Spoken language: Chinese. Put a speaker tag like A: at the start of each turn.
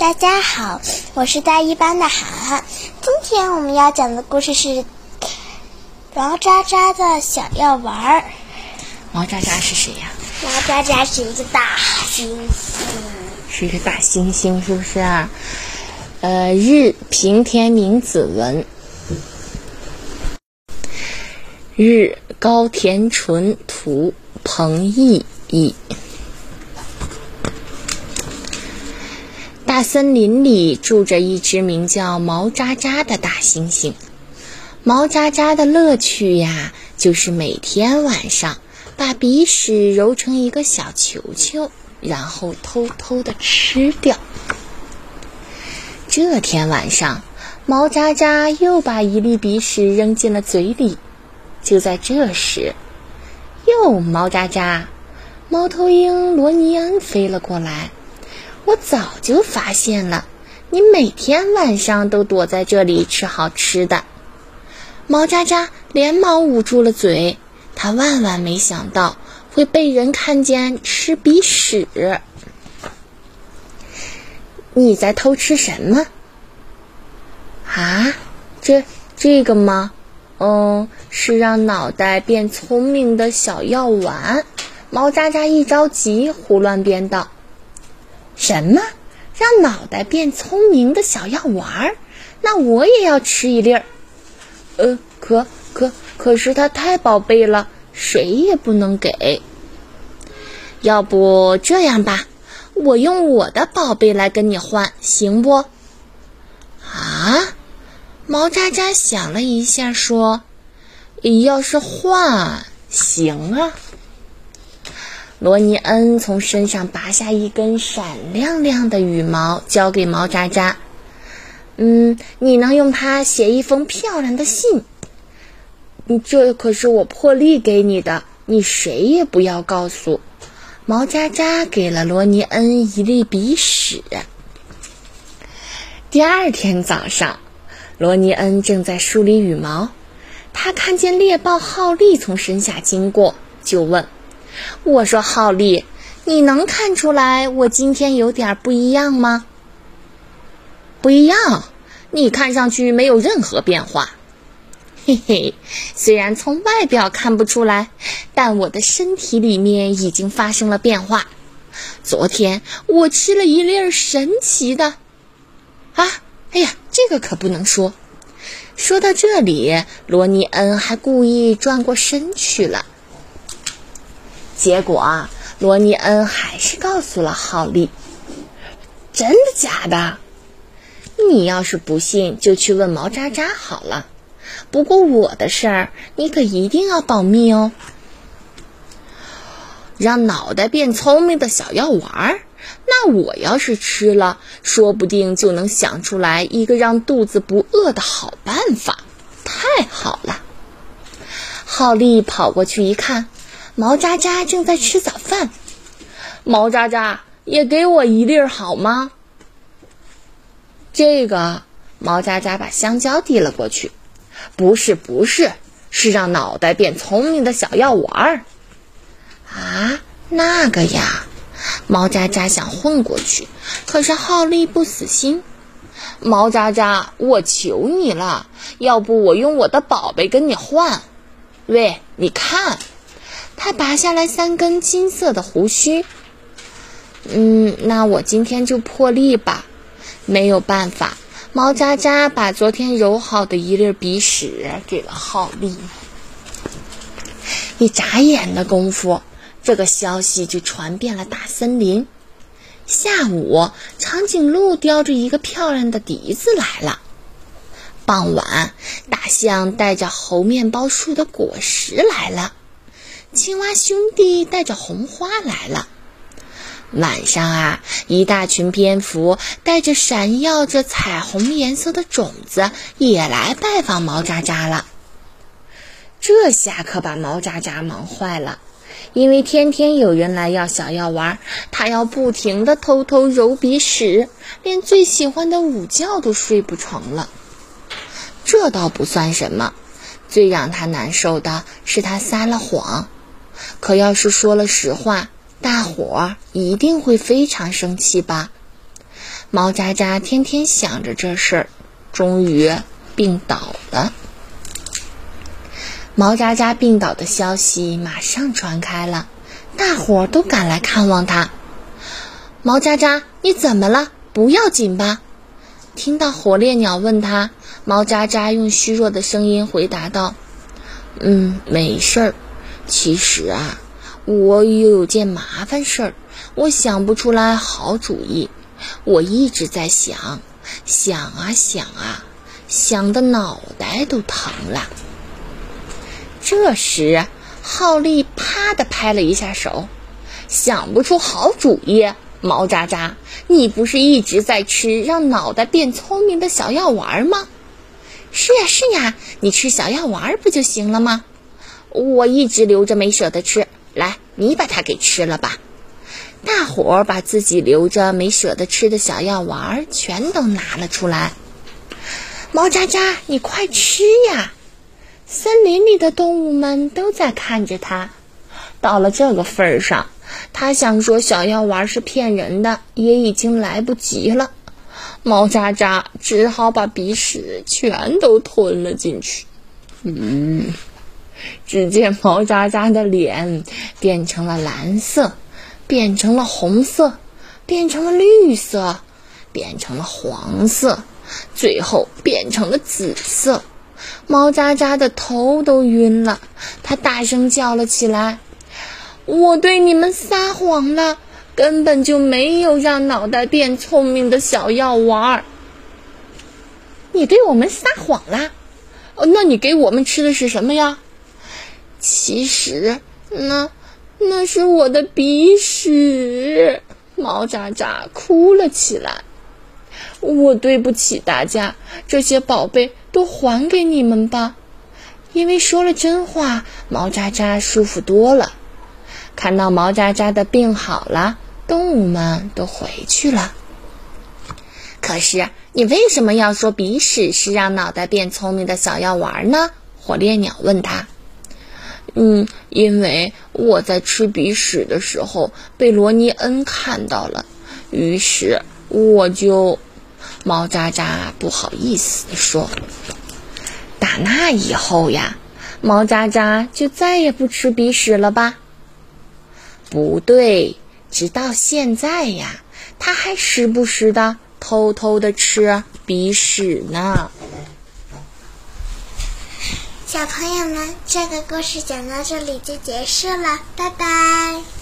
A: 大家好，我是大一班的涵涵。今天我们要讲的故事是《毛渣渣的小药丸儿》。
B: 毛渣渣是谁呀？
A: 毛渣渣是一个大猩猩，
B: 是一个大猩猩，是不是啊？呃，日平田明子文，日高田纯图，彭毅译。森林里住着一只名叫毛渣渣的大猩猩。毛渣渣的乐趣呀，就是每天晚上把鼻屎揉成一个小球球，然后偷偷的吃掉。这天晚上，毛渣渣又把一粒鼻屎扔进了嘴里。就在这时，哟，毛渣渣，猫头鹰罗尼恩飞了过来。我早就发现了，你每天晚上都躲在这里吃好吃的。毛渣渣连忙捂住了嘴，他万万没想到会被人看见吃鼻屎。你在偷吃什么？啊，这这个吗？嗯，是让脑袋变聪明的小药丸。毛渣渣一着急，胡乱编道。什么？让脑袋变聪明的小药丸儿？那我也要吃一粒儿。呃，可可可是它太宝贝了，谁也不能给。要不这样吧，我用我的宝贝来跟你换，行不？啊？毛渣渣想了一下，说：“要是换，行啊。”罗尼恩从身上拔下一根闪亮亮的羽毛，交给毛渣渣。嗯，你能用它写一封漂亮的信。这可是我破例给你的，你谁也不要告诉。毛渣渣给了罗尼恩一粒鼻屎。第二天早上，罗尼恩正在梳理羽毛，他看见猎豹浩利从身下经过，就问。我说：“浩利，你能看出来我今天有点不一样吗？”“不一样，你看上去没有任何变化。”“嘿嘿，虽然从外表看不出来，但我的身体里面已经发生了变化。昨天我吃了一粒神奇的……啊，哎呀，这个可不能说。”说到这里，罗尼恩还故意转过身去了。结果啊，罗尼恩还是告诉了浩利。真的假的？你要是不信，就去问毛渣渣好了。不过我的事儿，你可一定要保密哦。让脑袋变聪明的小药丸儿，那我要是吃了，说不定就能想出来一个让肚子不饿的好办法。太好了！浩利跑过去一看。毛渣渣正在吃早饭，毛渣渣也给我一粒好吗？这个毛渣渣把香蕉递了过去，不是不是，是让脑袋变聪明的小药丸儿。啊，那个呀，毛渣渣想混过去，可是浩利不死心。毛渣渣，我求你了，要不我用我的宝贝跟你换？喂，你看。他拔下来三根金色的胡须。嗯，那我今天就破例吧。没有办法，毛渣渣把昨天揉好的一粒鼻屎给了浩利。一眨眼的功夫，这个消息就传遍了大森林。下午，长颈鹿叼着一个漂亮的笛子来了。傍晚，大象带着猴面包树的果实来了。青蛙兄弟带着红花来了。晚上啊，一大群蝙蝠带着闪耀着彩虹颜色的种子也来拜访毛渣渣了。这下可把毛渣渣忙坏了，因为天天有人来要小药丸，他要不停的偷偷揉鼻屎，连最喜欢的午觉都睡不成了。这倒不算什么，最让他难受的是他撒了谎。可要是说了实话，大伙儿一定会非常生气吧？毛渣渣天天想着这事儿，终于病倒了。毛渣渣病倒的消息马上传开了，大伙儿都赶来看望他。毛渣渣，你怎么了？不要紧吧？听到火烈鸟问他，毛渣渣用虚弱的声音回答道：“嗯，没事儿。其实啊，我有件麻烦事儿，我想不出来好主意。我一直在想，想啊想啊，想的脑袋都疼了。”这时，浩利啪的拍了一下手，想不出好主意。毛渣渣，你不是一直在吃让脑袋变聪明的小药丸吗？是呀是呀，你吃小药丸不就行了吗？我一直留着没舍得吃，来，你把它给吃了吧。大伙儿把自己留着没舍得吃的小药丸儿全都拿了出来。毛渣渣，你快吃呀！森林里的动物们都在看着他。到了这个份儿上。他想说小药丸是骗人的，也已经来不及了。毛渣渣只好把鼻屎全都吞了进去。嗯，只见毛渣渣的脸变成了蓝色，变成了红色，变成了绿色，变成了黄色，最后变成了紫色。毛渣渣的头都晕了，他大声叫了起来。我对你们撒谎了，根本就没有让脑袋变聪明的小药丸儿。你对我们撒谎啦？哦，那你给我们吃的是什么呀？其实，那那是我的鼻屎。毛渣渣哭了起来。我对不起大家，这些宝贝都还给你们吧。因为说了真话，毛渣渣舒服多了。看到毛渣渣的病好了，动物们都回去了。可是你为什么要说鼻屎是让脑袋变聪明的小药丸呢？火烈鸟问他。嗯，因为我在吃鼻屎的时候被罗尼恩看到了，于是我就……毛渣渣不好意思地说。打那以后呀，毛渣渣就再也不吃鼻屎了吧？不对，直到现在呀，他还时不时的偷偷的吃鼻屎呢。
A: 小朋友们，这个故事讲到这里就结束了，拜拜。